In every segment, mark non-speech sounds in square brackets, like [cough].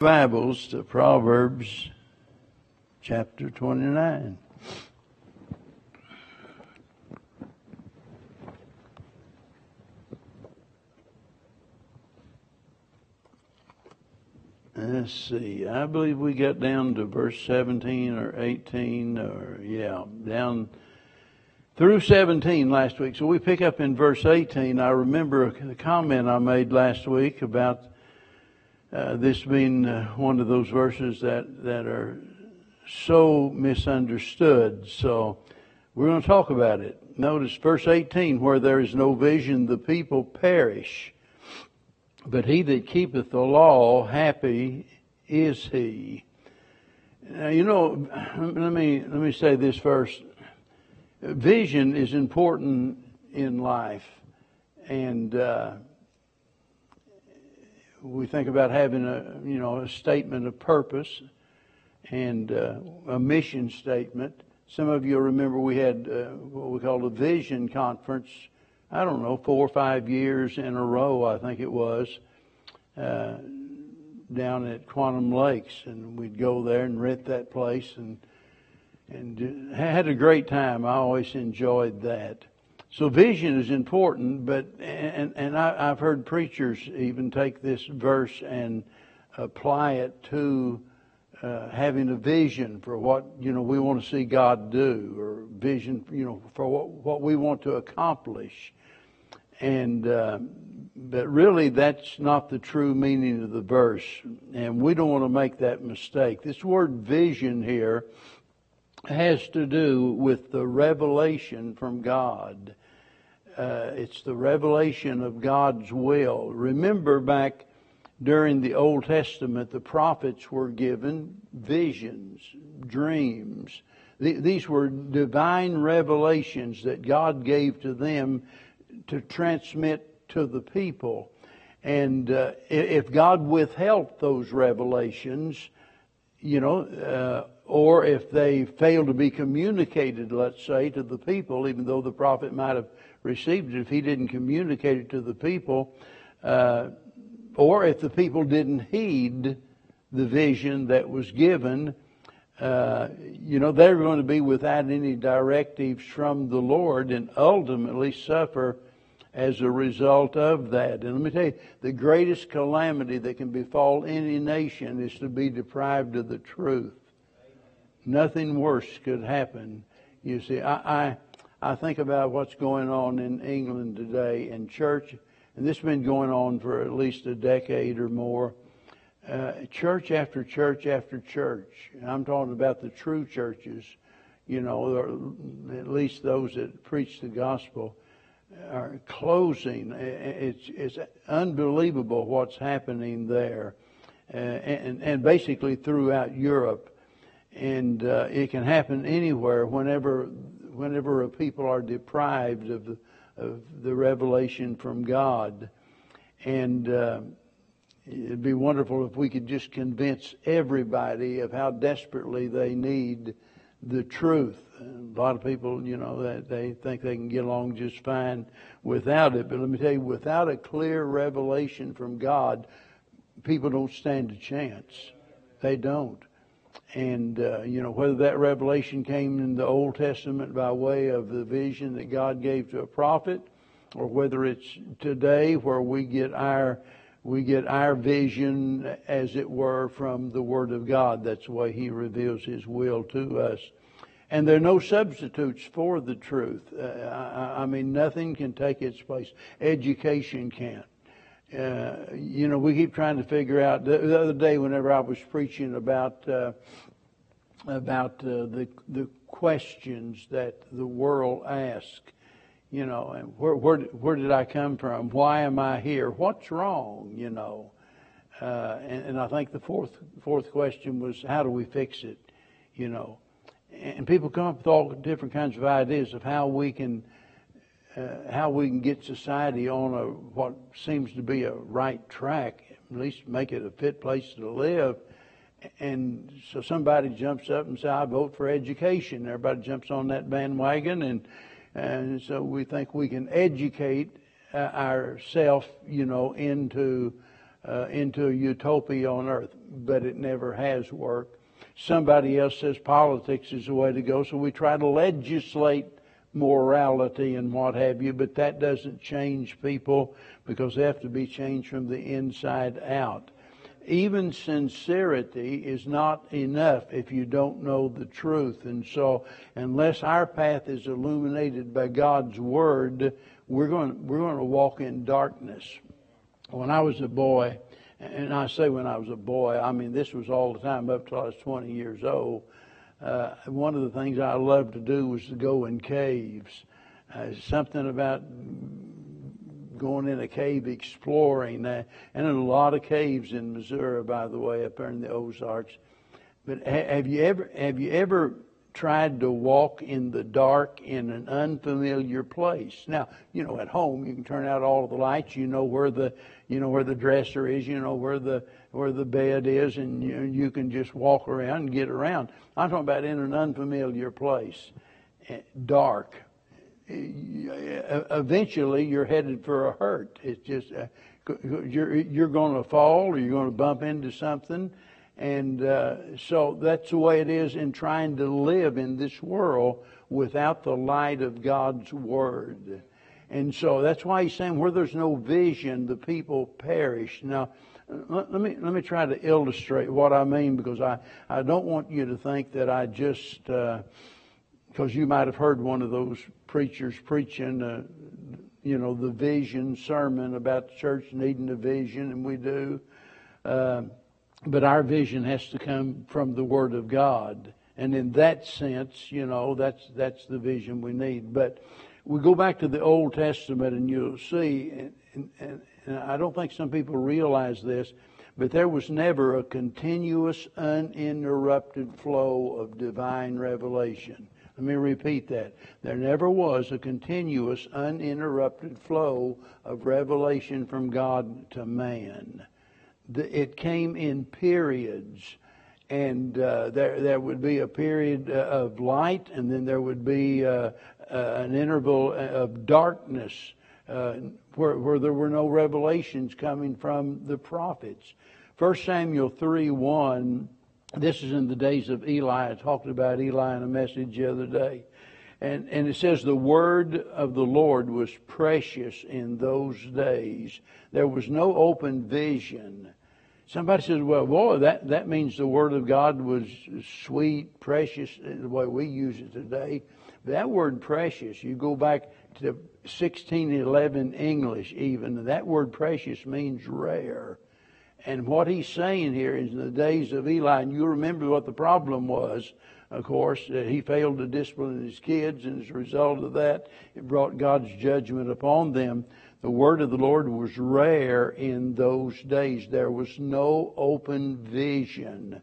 Bibles to Proverbs chapter 29. Let's see. I believe we got down to verse 17 or 18 or, yeah, down through 17 last week. So we pick up in verse 18. I remember a comment I made last week about uh, this being uh, one of those verses that, that are so misunderstood. So we're going to talk about it. Notice verse 18, where there is no vision, the people perish. But he that keepeth the law, happy is he. Now, you know, [clears throat] let me, let me say this first. Vision is important in life. And, uh, we think about having a you know a statement of purpose and uh, a mission statement. Some of you remember we had uh, what we called a vision conference. I don't know four or five years in a row. I think it was uh, down at Quantum Lakes, and we'd go there and rent that place and and had a great time. I always enjoyed that. So vision is important, but and and I, have heard preachers even take this verse and apply it to uh, having a vision for what you know we want to see God do, or vision you know for what what we want to accomplish, and uh, but really that's not the true meaning of the verse, and we don't want to make that mistake. This word vision here has to do with the revelation from God uh, it's the revelation of God's will. Remember back during the Old Testament, the prophets were given visions, dreams. These were divine revelations that God gave to them to transmit to the people. And uh, if God withheld those revelations, you know, uh, or if they failed to be communicated, let's say, to the people, even though the prophet might have received it, if he didn't communicate it to the people, uh, or if the people didn't heed the vision that was given, uh, you know, they're going to be without any directives from the Lord and ultimately suffer as a result of that. And let me tell you, the greatest calamity that can befall any nation is to be deprived of the truth. Nothing worse could happen. You see, I, I I think about what's going on in England today in church, and this has been going on for at least a decade or more. Uh, church after church after church. And I'm talking about the true churches, you know, or at least those that preach the gospel, are closing. It's, it's unbelievable what's happening there. Uh, and, and basically throughout Europe. And uh, it can happen anywhere whenever whenever people are deprived of the, of the revelation from God. And uh, it'd be wonderful if we could just convince everybody of how desperately they need the truth. A lot of people, you know, they think they can get along just fine without it. But let me tell you, without a clear revelation from God, people don't stand a chance. They don't. And, uh, you know, whether that revelation came in the Old Testament by way of the vision that God gave to a prophet, or whether it's today where we get our we get our vision, as it were, from the Word of God. That's the way He reveals His will to us. And there are no substitutes for the truth. Uh, I, I, mean, nothing can take its place. Education can't. Uh, you know, we keep trying to figure out. The, the other day, whenever I was preaching about uh, about uh, the the questions that the world asks, you know, and where where where did I come from? Why am I here? What's wrong? You know, uh, and, and I think the fourth fourth question was how do we fix it? You know, and people come up with all different kinds of ideas of how we can uh, how we can get society on a what seems to be a right track, at least make it a fit place to live. And so somebody jumps up and says, "I vote for education." Everybody jumps on that bandwagon, and and so we think we can educate uh, ourselves, you know, into uh, into a utopia on earth, but it never has worked. Somebody else says politics is the way to go, so we try to legislate morality and what have you, but that doesn't change people because they have to be changed from the inside out. Even sincerity is not enough if you don't know the truth. And so, unless our path is illuminated by God's Word, we're going, we're going to walk in darkness. When I was a boy, and I say when I was a boy, I mean this was all the time up till I was 20 years old uh, one of the things I loved to do was to go in caves. Uh, something about going in a cave exploring, uh, and in a lot of caves in Missouri, by the way, up there in the Ozarks. But ha- have you ever have you ever tried to walk in the dark in an unfamiliar place. Now, you know, at home you can turn out all the lights. You know where the you know where the dresser is. You know where the where the bed is, and you, you can just walk around and get around. I'm talking about in an unfamiliar place, eh, dark. Eventually, you're headed for a hurt. It's just uh, you're you're going to fall, or you're going to bump into something, and uh, so that's the way it is in trying to live in this world without the light of God's Word. And so that's why he's saying, where there's no vision, the people perish. Now, let, me let me try to illustrate what I mean because I, I don't want you to think that I just because uh, you might have heard one of those preachers preaching uh, you know the vision sermon about the church needing a vision and we do. Uh, but our vision has to come from the Word of God. And in that sense you know that's that's the vision we need. But we go back to the Old Testament and you'll see and, and, and I don't think some people realize this, but there was never a continuous, uninterrupted flow of divine revelation. Let me repeat that. There never was a continuous, uninterrupted flow of revelation from God to man. It came in periods, and uh, there there would be a period uh, of light, and then there would be uh, uh, an interval of darkness uh, where, where there were no revelations coming from the prophets. 1 Samuel 3 1, this is in the days of Eli. I talked about Eli in a message the other day. And, and it says, the word of the Lord was precious in those days. There was no open vision. Somebody says, well, boy, that, that means the word of God was sweet, precious, uh, the way we use it today. That word precious, you go back to 1611 English even, that word precious means rare. And what he's saying here is in the days of Eli, and you remember what the problem was, of course, that he failed to discipline his kids, and as a result of that, it brought God's judgment upon them. The word of the Lord was rare in those days. There was no open vision.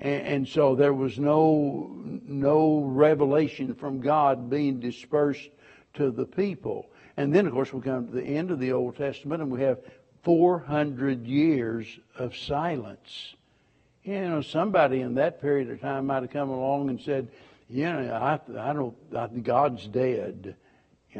And, and so there was no, no revelation from God being dispersed to the people. And then, of course, we come to the end of the Old Testament and we have 400 years of silence. You know, somebody in that period of time might have come along and said, you know, I, I don't, I, God's dead.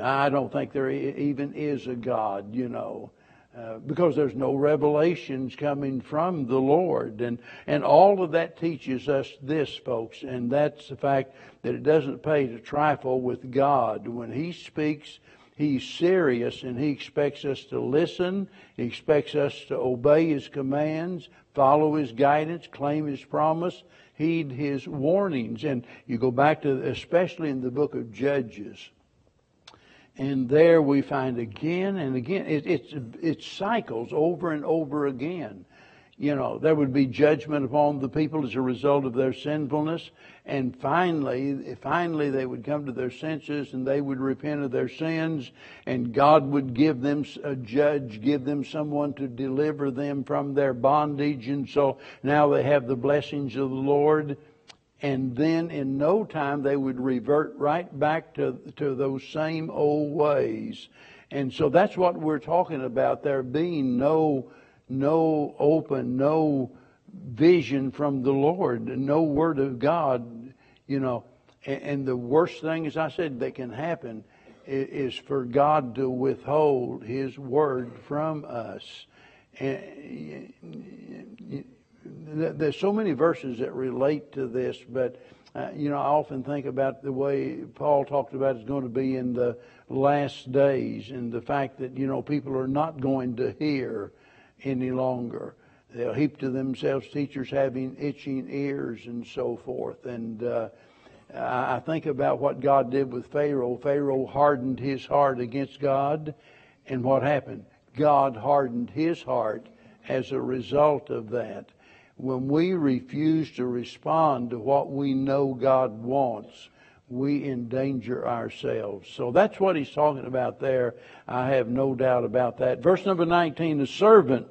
I don't think there even is a God, you know. Uh, because there's no revelations coming from the Lord. And, and all of that teaches us this, folks, and that's the fact that it doesn't pay to trifle with God. When He speaks, He's serious and He expects us to listen. He expects us to obey His commands, follow His guidance, claim His promise, heed His warnings. And you go back to, especially in the book of Judges, and there we find again and again, it, it's, it cycles over and over again. You know, there would be judgment upon the people as a result of their sinfulness. And finally, finally they would come to their senses and they would repent of their sins and God would give them a judge, give them someone to deliver them from their bondage. And so now they have the blessings of the Lord and then in no time they would revert right back to, to those same old ways. And so that's what we're talking about. There being no, no open, no vision from the Lord, no word of God, you know. And, and the worst thing, as I said, that can happen is, is for God to withhold His word from us. And there's so many verses that relate to this, but uh, you know, I often think about the way Paul talked about it's going to be in the last days, and the fact that you know people are not going to hear any longer. They'll heap to themselves teachers having itching ears and so forth. And uh, I think about what God did with Pharaoh. Pharaoh hardened his heart against God, and what happened? God hardened his heart as a result of that when we refuse to respond to what we know God wants, we endanger ourselves. So that's what he's talking about there. I have no doubt about that. Verse number 19, the servant.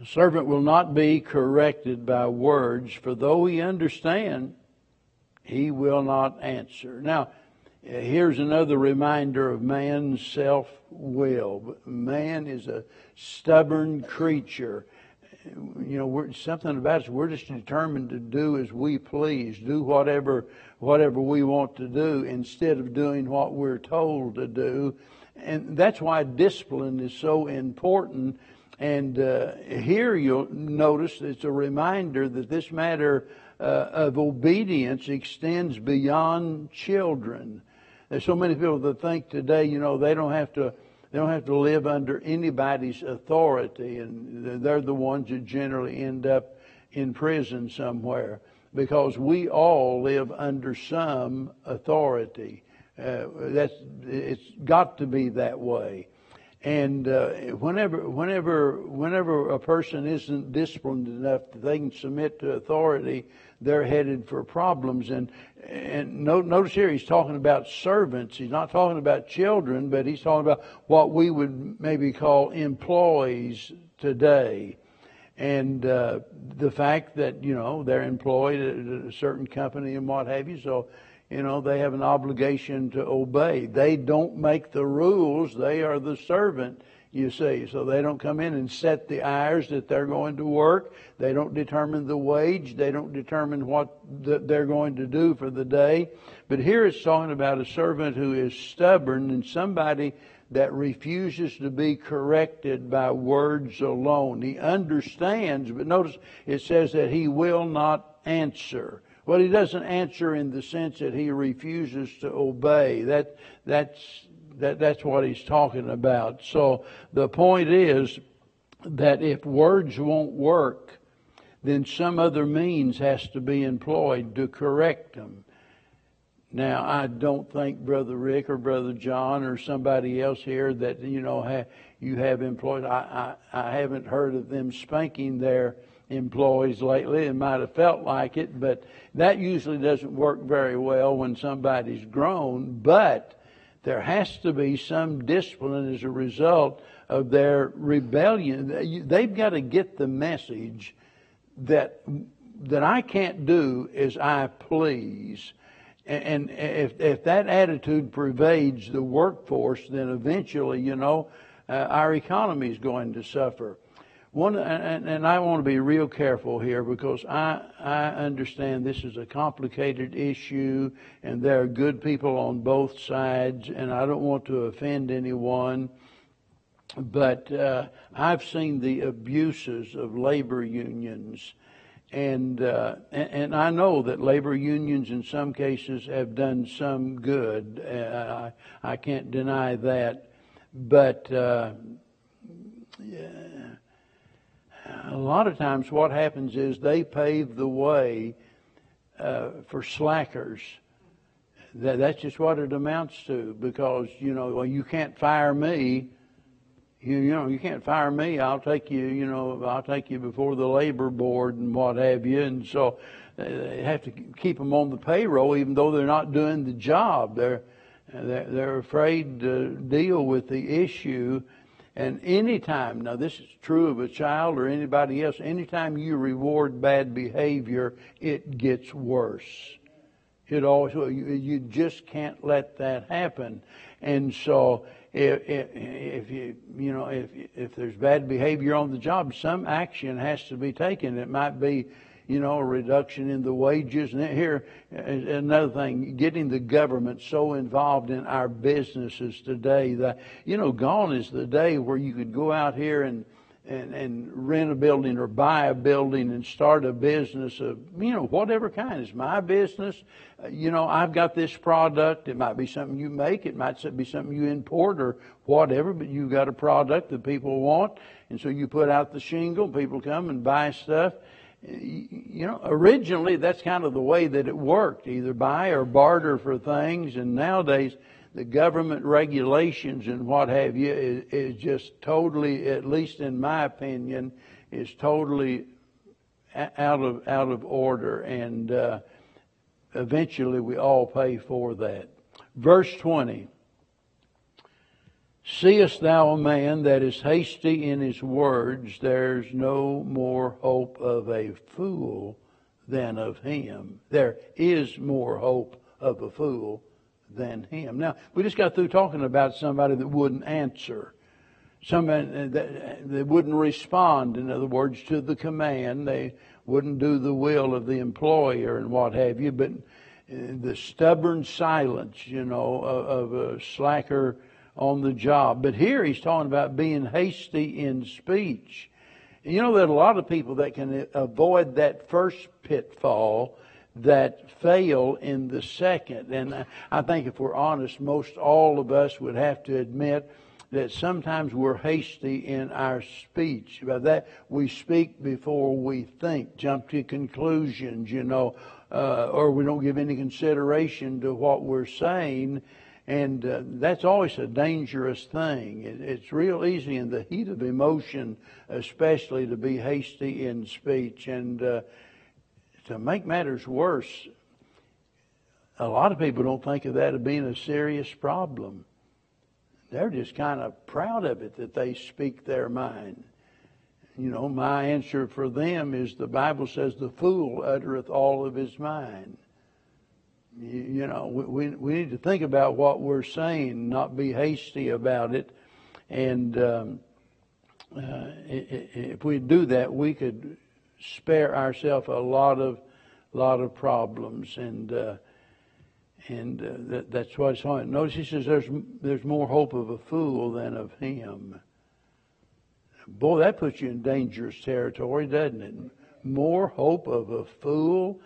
A servant will not be corrected by words, for though he understand, he will not answer. Now, here's another reminder of man's self will. Man is a stubborn creature you know, we're, something about us, we're just determined to do as we please, do whatever, whatever we want to do instead of doing what we're told to do. And that's why discipline is so important. And uh, here you'll notice it's a reminder that this matter uh, of obedience extends beyond children. There's so many people that think today, you know, they don't have to they don't have to live under anybody's authority, and they're the ones that generally end up in prison somewhere because we all live under some authority. Uh, that's it's got to be that way. And uh, whenever, whenever, whenever a person isn't disciplined enough that they can submit to authority, they're headed for problems. And and notice here he's talking about servants. He's not talking about children, but he's talking about what we would maybe call employees today. And uh, the fact that you know they're employed at a certain company and what have you, so you know, they have an obligation to obey. They don't make the rules. They are the servant, you see. So they don't come in and set the hours that they're going to work. They don't determine the wage. They don't determine what they're going to do for the day. But here it's talking about a servant who is stubborn and somebody that refuses to be corrected by words alone. He understands, but notice it says that he will not answer. Well, he doesn't answer in the sense that he refuses to obey. That, that's, that, that's what he's talking about. So the point is that if words won't work, then some other means has to be employed to correct them. Now, I don't think Brother Rick or Brother John or somebody else here that, you know, ha, you have employed, I, I, I haven't heard of them spanking their employees lately. It might have felt like it, but that usually doesn't work very well when somebody's grown. But there has to be some discipline as a result of their rebellion. They've got to get the message that that I can't do as I please. And if, if that attitude pervades the workforce, then eventually, you know, uh, our economy is going to suffer. One, and, and I want to be real careful here because I, I understand this is a complicated issue and there are good people on both sides and I don't want to offend anyone. But uh, I've seen the abuses of labor unions. And, uh, and, I know that labor unions in some cases have done some good. Uh, I, I can't deny that. But uh, a lot of times what happens is they pave the way uh, for slackers. That, that's just what it amounts to because, you know, well, you can't fire me. You, you know, you can't fire me. I'll take you, you know, I'll take you before the labor board and what have you. And so uh, they have to keep them on the payroll even though they're not doing the job. They're, they're, they're afraid to deal with the issue and anytime, now this is true of a child or anybody else, anytime you reward bad behavior, it gets worse. It always, you just can't let that happen. And so if, if, if you you know if if there's bad behavior on the job, some action has to be taken. It might be you know, a reduction in the wages. And here, another thing, getting the government so involved in our businesses today that, you know, gone is the day where you could go out here and, and, and rent a building or buy a building and start a business of, you know, whatever kind. It's my business. You know, I've got this product. It might be something you make. It might be something you import or whatever, but you've got a product that people want. And so you put out the shingle, people come and buy stuff you know, originally that's kind of the way that it worked, either buy or barter for things. And nowadays, the government regulations and what have you is, is just totally, at least in my opinion, is totally out of out of order. And uh, eventually, we all pay for that. Verse twenty. Seest thou a man that is hasty in his words? There's no more hope of a fool than of him. There is more hope of a fool than him. Now, we just got through talking about somebody that wouldn't answer. Somebody that, that wouldn't respond, in other words, to the command. They wouldn't do the will of the employer and what have you, but uh, the stubborn silence, you know, of, of a slacker on the job. But here he's talking about being hasty in speech. You know, that a lot of people that can avoid that first pitfall that fail in the second. And I think if we're honest, most all of us would have to admit that sometimes we're hasty in our speech. By that, we speak before we think, jump to conclusions, you know, uh, or we don't give any consideration to what we're saying and uh, that's always a dangerous thing. It, it's real easy in the heat of emotion, especially, to be hasty in speech. And uh, to make matters worse, a lot of people don't think of that as being a serious problem. They're just kind of proud of it that they speak their mind. You know, my answer for them is the Bible says, The fool uttereth all of his mind you know, we, we need to think about what we're saying, not be hasty about it. And um, uh, if we do that, we could spare ourselves a lot of lot of problems. And uh, and uh, that, that's why it's on. Notice he says there's there's more hope of a fool than of him. Boy, that puts you in dangerous territory, doesn't it? More hope of a fool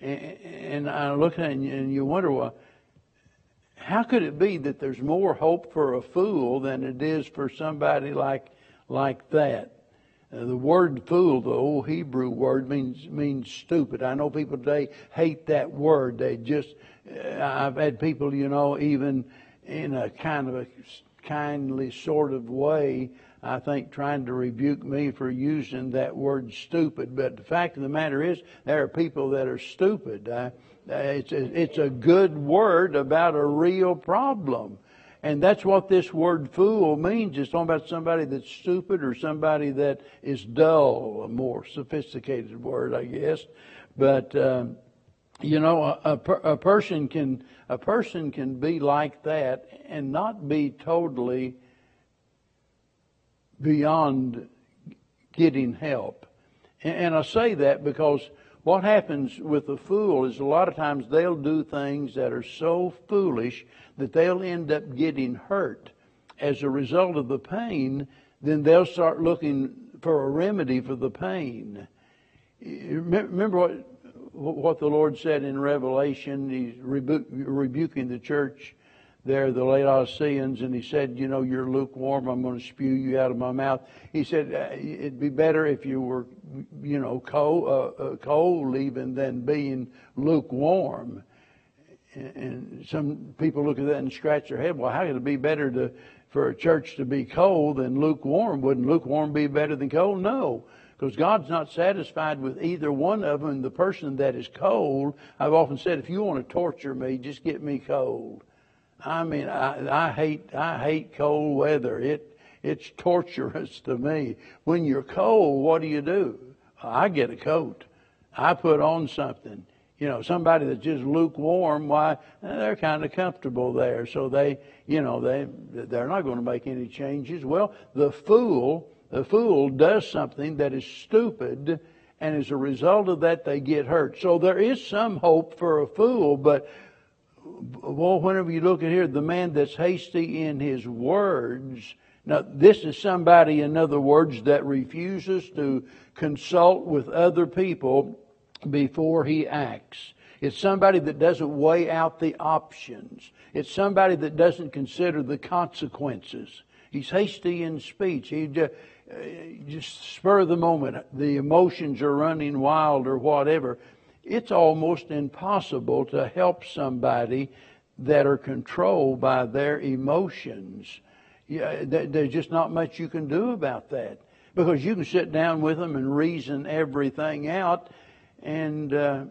and I look at it and you wonder, well, how could it be that there's more hope for a fool than it is for somebody like like that? Uh, the word fool, the old Hebrew word, means means stupid. I know people today hate that word. They just, uh, I've had people, you know, even in a kind of a kindly sort of way, I think, trying to rebuke me for using that word stupid. But the fact of the matter is, there are people that are stupid. Uh, it's, a, it's a good word about a real problem. And that's what this word fool means. It's talking about somebody that's stupid or somebody that is dull, a more sophisticated word, I guess. But, um, you know, a, a, a, person can, a person can be like that and not be totally beyond getting help. And I say that because what happens with a fool is a lot of times they'll do things that are so foolish that they'll end up getting hurt. As a result of the pain, then they'll start looking for a remedy for the pain. Remember what what the Lord said in Revelation. He's rebuking the church there, the Laodiceans, and he said, You know, you're lukewarm. I'm going to spew you out of my mouth. He said, uh, It'd be better if you were, you know, cold, uh, uh, cold even than being lukewarm. And some people look at that and scratch their head. Well, how could it be better to, for a church to be cold than lukewarm? Wouldn't lukewarm be better than cold? No because God's not satisfied with either one of them. The person that is cold, I've often said, if you want to torture me, just get me cold. I mean, I, I hate I hate cold weather. It it's torturous to me. When you're cold, what do you do? I get a coat. I put on something. You know, somebody that's just lukewarm, why eh, they're kind of comfortable there, so they, you know, they they're not going to make any changes. Well, the fool, the fool does something that is stupid, and as a result of that, they get hurt. So there is some hope for a fool, but well, whenever you look at here, the man that's hasty in his words. Now, this is somebody, in other words, that refuses to consult with other people before he acts. It's somebody that doesn't weigh out the options. It's somebody that doesn't consider the consequences. He's hasty in speech. He just, just spur the moment. The emotions are running wild or whatever. It's almost impossible to help somebody that are controlled by their emotions. Yeah, there's just not much you can do about that because you can sit down with them and reason everything out and uh,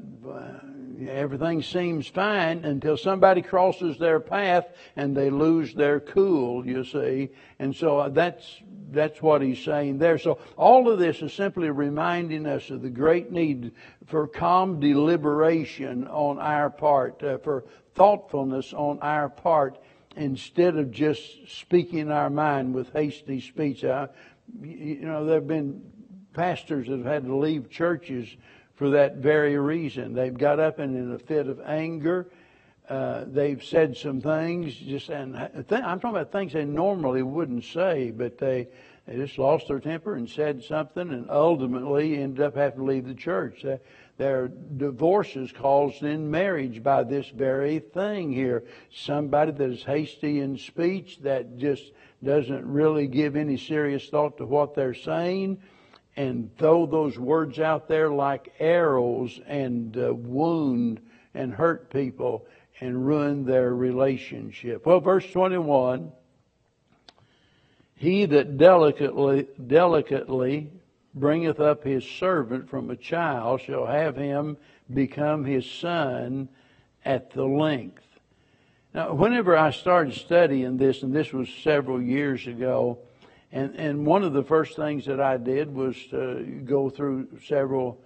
everything seems fine until somebody crosses their path and they lose their cool, you see. And so that's that's what he's saying there. So all of this is simply reminding us of the great need for calm deliberation on our part, uh, for thoughtfulness on our part, instead of just speaking our mind with hasty speech. Uh, you know, there have been pastors that have had to leave churches for that very reason. They've got up and in a fit of anger, uh, they've said some things, just and th- I'm talking about things they normally wouldn't say, but they they just lost their temper and said something, and ultimately ended up having to leave the church. Uh, their divorces caused in marriage by this very thing here. Somebody that is hasty in speech, that just doesn't really give any serious thought to what they're saying and throw those words out there like arrows and uh, wound and hurt people and ruin their relationship. Well, verse 21 He that delicately, delicately bringeth up his servant from a child shall have him become his son at the length. Now, whenever I started studying this, and this was several years ago, and, and one of the first things that I did was to go through several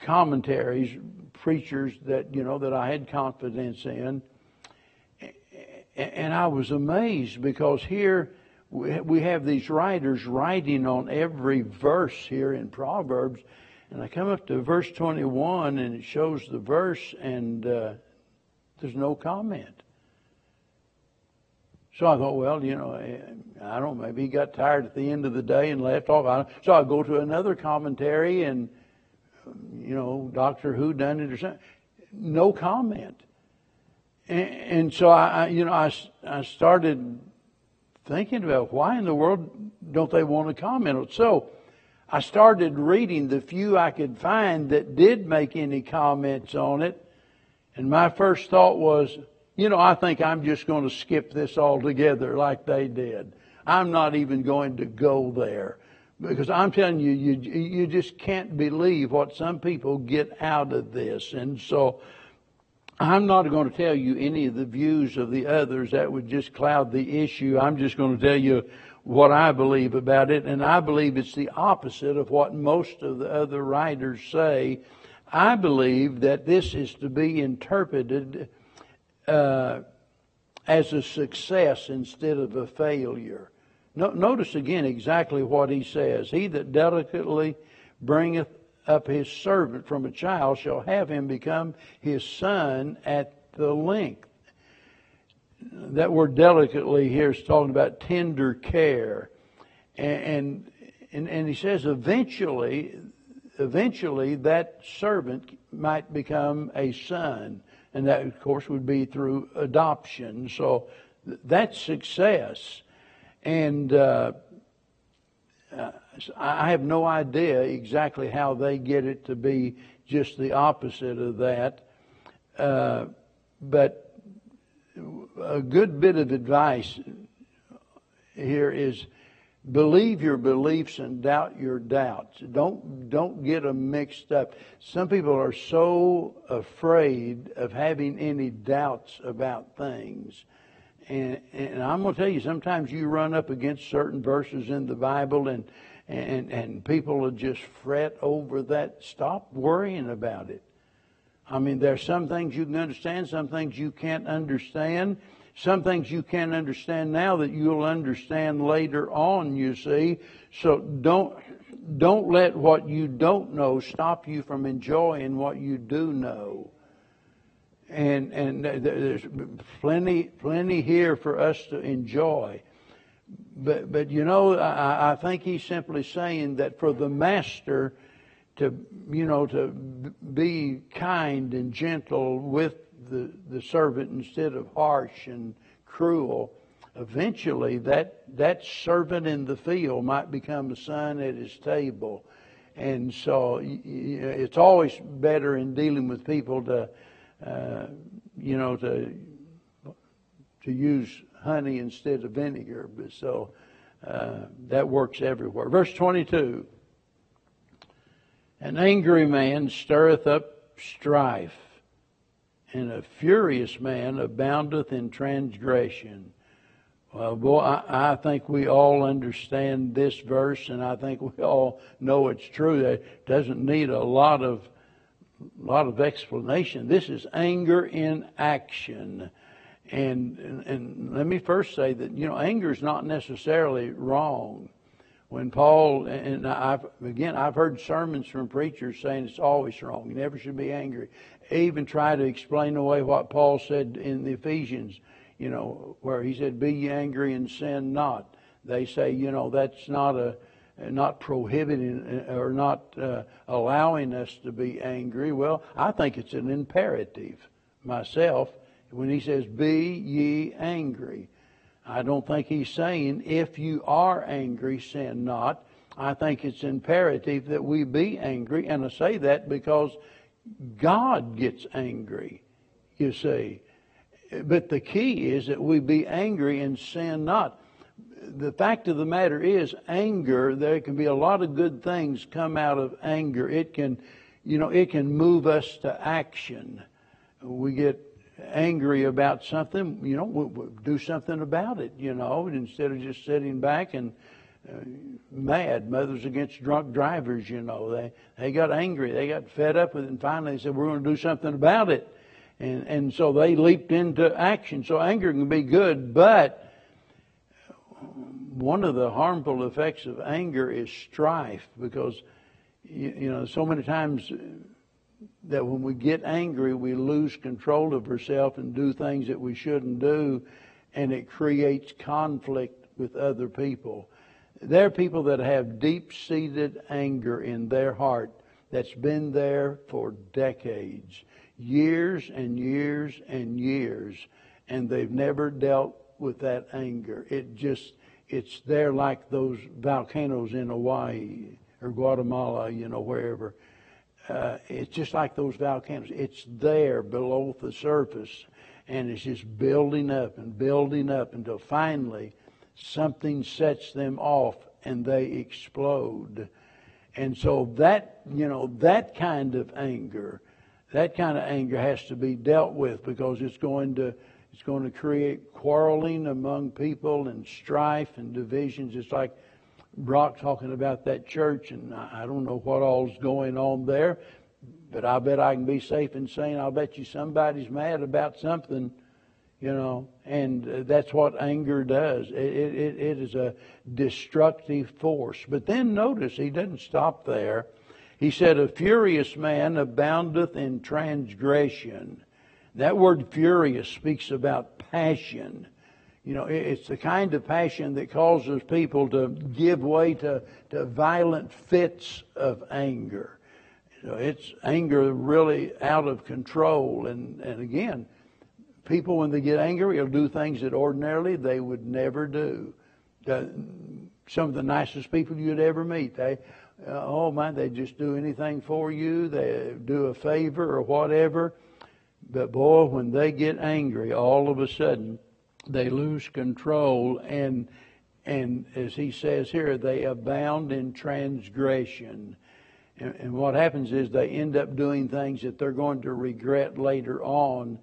commentaries, preachers that, you know, that I had confidence in. And I was amazed because here we have these writers writing on every verse here in Proverbs. And I come up to verse 21 and it shows the verse and uh, there's no comment. So I thought, well, you know, I don't know, maybe he got tired at the end of the day and left off. So I go to another commentary and, you know, Doctor Who done it or something. No comment. And, and so I, you know, I, I started thinking about why in the world don't they want to comment? On it? so I started reading the few I could find that did make any comments on it. And my first thought was, you know, I think I'm just going to skip this altogether like they did. I'm not even going to go there. Because I'm telling you, you, you just can't believe what some people get out of this. And so, I'm not going to tell you any of the views of the others. That would just cloud the issue. I'm just going to tell you what I believe about it. And I believe it's the opposite of what most of the other writers say. I believe that this is to be interpreted uh, as a success instead of a failure. No, notice again exactly what he says. He that delicately bringeth up his servant from a child shall have him become his son at the length. That word delicately here is talking about tender care. And, and, and he says eventually, eventually that servant might become a son and that, of course, would be through adoption. So that's success. And uh, I have no idea exactly how they get it to be just the opposite of that. Uh, but a good bit of advice here is believe your beliefs and doubt your doubts. Don't don't get them mixed up. Some people are so afraid of having any doubts about things. And, and I'm going to tell you, sometimes you run up against certain verses in the Bible, and and and people will just fret over that. Stop worrying about it. I mean, there are some things you can understand, some things you can't understand. Some things you can't understand now that you'll understand later on, you see. So don't, don't let what you don't know stop you from enjoying what you do know. And, and there's plenty, plenty here for us to enjoy. But, but you know, I, I think he's simply saying that for the master to, you know, to be kind and gentle with the, the servant instead of harsh and cruel, eventually that, that servant in the field might become a son at his table. And so it's always better in dealing with people to, you know, to, to use honey instead of vinegar. But so uh, that works everywhere. Verse 22 An angry man stirreth up strife and a furious man aboundeth in transgression. Well, boy, I, I, think we all understand this verse, and I think we all know it's true. It doesn't need a lot of lot of explanation. This is anger in action. And, and, and let me first say that you know anger is not necessarily wrong. When Paul and I've again I've heard sermons from preachers saying it's always wrong. You never should be angry even try to explain away what Paul said in the Ephesians, you know, where he said, "Be ye angry and sin not." They say, you know, that's not a not prohibiting or not uh, allowing us to be angry. Well, I think it's an imperative myself when he says, "Be ye angry." I don't think he's saying if you are angry, sin not. I think it's imperative that we be angry, and I say that because God gets angry, you see. But the key is that we be angry and sin not. The fact of the matter is, anger, there can be a lot of good things come out of anger. It can, you know, it can move us to action. We get angry about something, you know, we, we do something about it, you know, instead of just sitting back and uh, mad. Mothers against drunk drivers, you know. They they got angry. They got fed up with it, and finally they said, "We're going to do something about it." And and so they leaped into action. So anger can be good, but one of the harmful effects of anger is strife, because you, you know so many times that when we get angry, we lose control of ourselves and do things that we shouldn't do, and it creates conflict with other people. There are people that have deep seated anger in their heart that's been there for decades, years and years and years, and they've never dealt with that anger. It just, it's there like those volcanoes in Hawaii or Guatemala, you know, wherever. Uh, it's just like those volcanoes. It's there below the surface, and it's just building up and building up until finally something sets them off and they explode. And so that, you know, that kind of anger, that kind of anger has to be dealt with because it's going to, it's going to create quarreling among people and strife and divisions. It's like Brock talking about that church, and I don't know what all's going on there, but I bet I can be safe in saying I'll bet you somebody's mad about something you know, and uh, that's what anger does. It, it, it is a destructive force. But then notice he doesn't stop there. He said, A furious man aboundeth in transgression. That word furious speaks about passion. You know, it's the kind of passion that causes people to give way to, to violent fits of anger. Know, it's anger really out of control. And, and again, people, when they get angry, will do things that ordinarily they would never do. some of the nicest people you'd ever meet, they, uh, oh man, they just do anything for you. They do a favor or whatever. But boy, when they get angry, all of a sudden they lose control and and as he says here, they abound in transgression. And, and what happens is they end up doing things that they're going to regret later on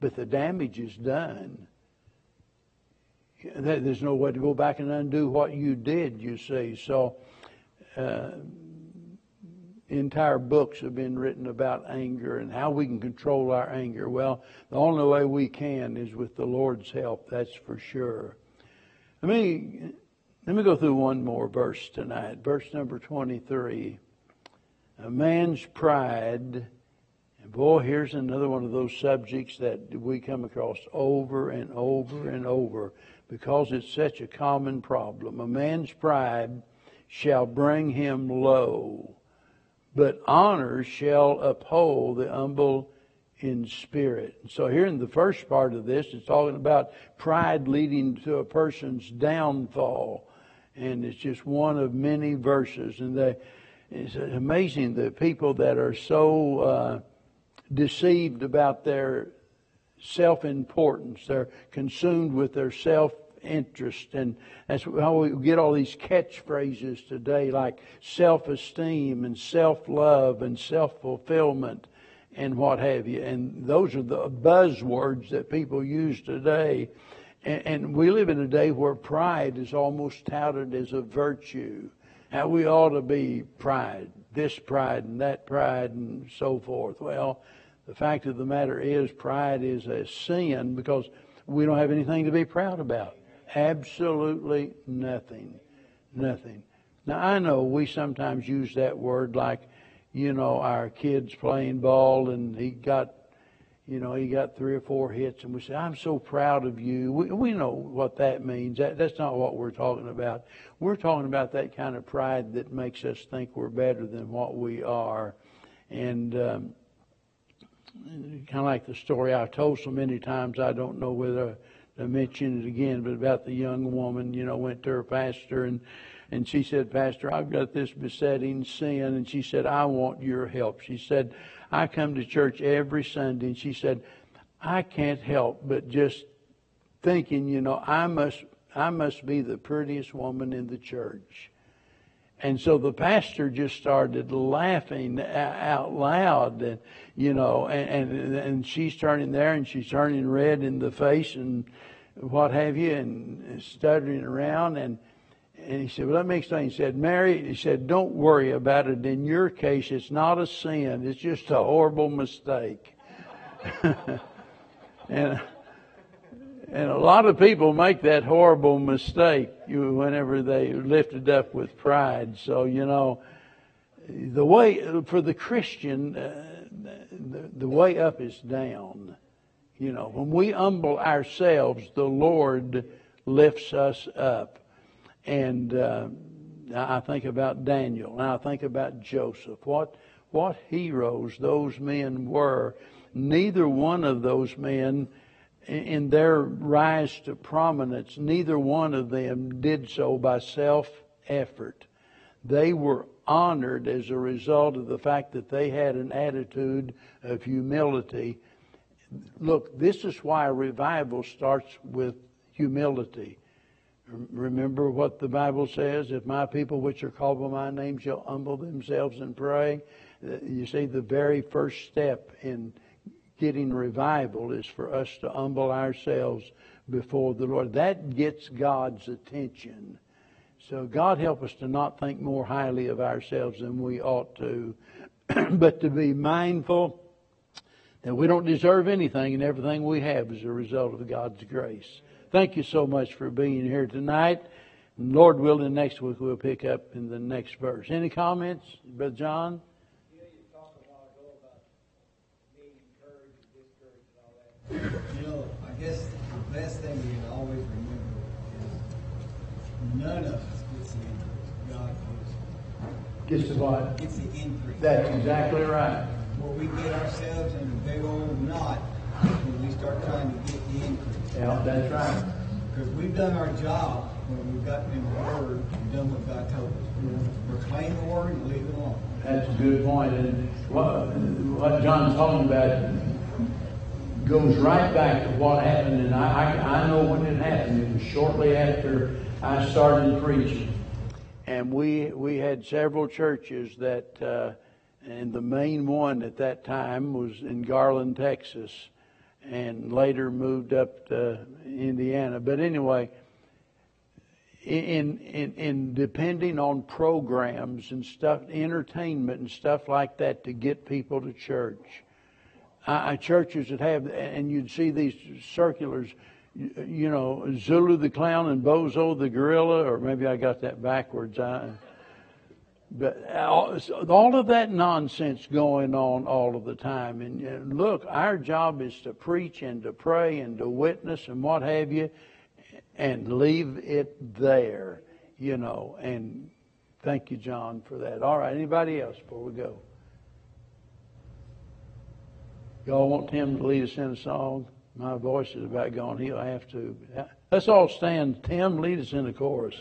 but the damage is done. There's no way to go back and undo what you did, you see. So, uh, entire books have been written about anger and how we can control our anger. Well, the only way we can is with the Lord's help, that's for sure. Let me, let me go through one more verse tonight. Verse number 23. A man's pride, and boy, here's another one of those subjects that we come across over and over and over because it's such a common problem. A man's pride shall bring him low but honor shall uphold the humble in spirit. So here in the first part of this, it's talking about pride leading to a person's downfall. And it's just one of many verses. And they, it's amazing the people that are so uh, deceived about their self-importance. They're consumed with their self interest. And that's how we get all these catchphrases today like self esteem and self love and self fulfillment and what have you. And those are the buzzwords that people use today. And, and we live in a day where pride is almost touted as a virtue. How we ought to be pride, this pride and that pride and so forth. Well, the fact of the matter is, pride is a sin because we don't have anything to be proud about. Absolutely nothing. Nothing. Now, I know we sometimes use that word like, you know, our kid's playing ball and he got, you know, he got three or four hits and we say, I'm so proud of you. We, we know what that means. That, that's not what we're talking about. We're talking about that kind of pride that makes us think we're better than what we are. And, um, kind of like the story I've told so many times, I don't know whether to mention it again, but about the young woman, you know, went to her pastor and and she said, Pastor, I've got this besetting sin. And she said, I want your help. She said, I come to church every Sunday. And she said, I can't help but just thinking, you know, I must, I must be the prettiest woman in the church. And so the pastor just started laughing out loud, and you know, and, and and she's turning there, and she's turning red in the face, and what have you, and stuttering around, and and he said, well, let me explain. He said, Mary, he said, don't worry about it. In your case, it's not a sin. It's just a horrible mistake. [laughs] and and a lot of people make that horrible mistake whenever they lifted up with pride. So, you know, the way, for the Christian, uh, the, the way up is down. You know, when we humble ourselves, the Lord lifts us up. And uh, I think about Daniel, and I think about Joseph. What, what heroes those men were. Neither one of those men in their rise to prominence, neither one of them did so by self effort. They were honored as a result of the fact that they had an attitude of humility. Look, this is why revival starts with humility. Remember what the Bible says if my people, which are called by my name, shall humble themselves and pray. Uh, you see, the very first step in getting revival is for us to humble ourselves before the Lord. That gets God's attention. So God help us to not think more highly of ourselves than we ought to, [clears throat] but to be mindful that we don't deserve anything and everything we have is a result of God's grace. Thank you so much for being here tonight. Lord willing, next week we'll pick up in the next verse. Any comments, Brother John? You know, I guess the best thing we can always remember is none of us gets the increase. God Gets the what? Gets the increase. That's exactly right. Where we get ourselves in a big old knot when we start trying to get the increase. Yeah, that's right. Because we've done our job when we've gotten in the Word and done what God told us. Proclaim the Word and leave it alone. That's a good point. And what, what John's talking about goes right back to what happened, and I, I, I know when it happened. It was shortly after I started preaching, and we we had several churches that, uh, and the main one at that time was in Garland, Texas, and later moved up to Indiana. But anyway, in, in, in depending on programs and stuff, entertainment and stuff like that to get people to church. Uh, churches that have, and you'd see these circulars, you, you know, Zulu the clown and Bozo the gorilla, or maybe I got that backwards. I, but uh, all, all of that nonsense going on all of the time. And, and look, our job is to preach and to pray and to witness and what have you, and leave it there, you know. And thank you, John, for that. All right, anybody else before we go? Y'all want Tim to lead us in a song? My voice is about gone. He'll have to. Let's all stand. Tim, lead us in the chorus.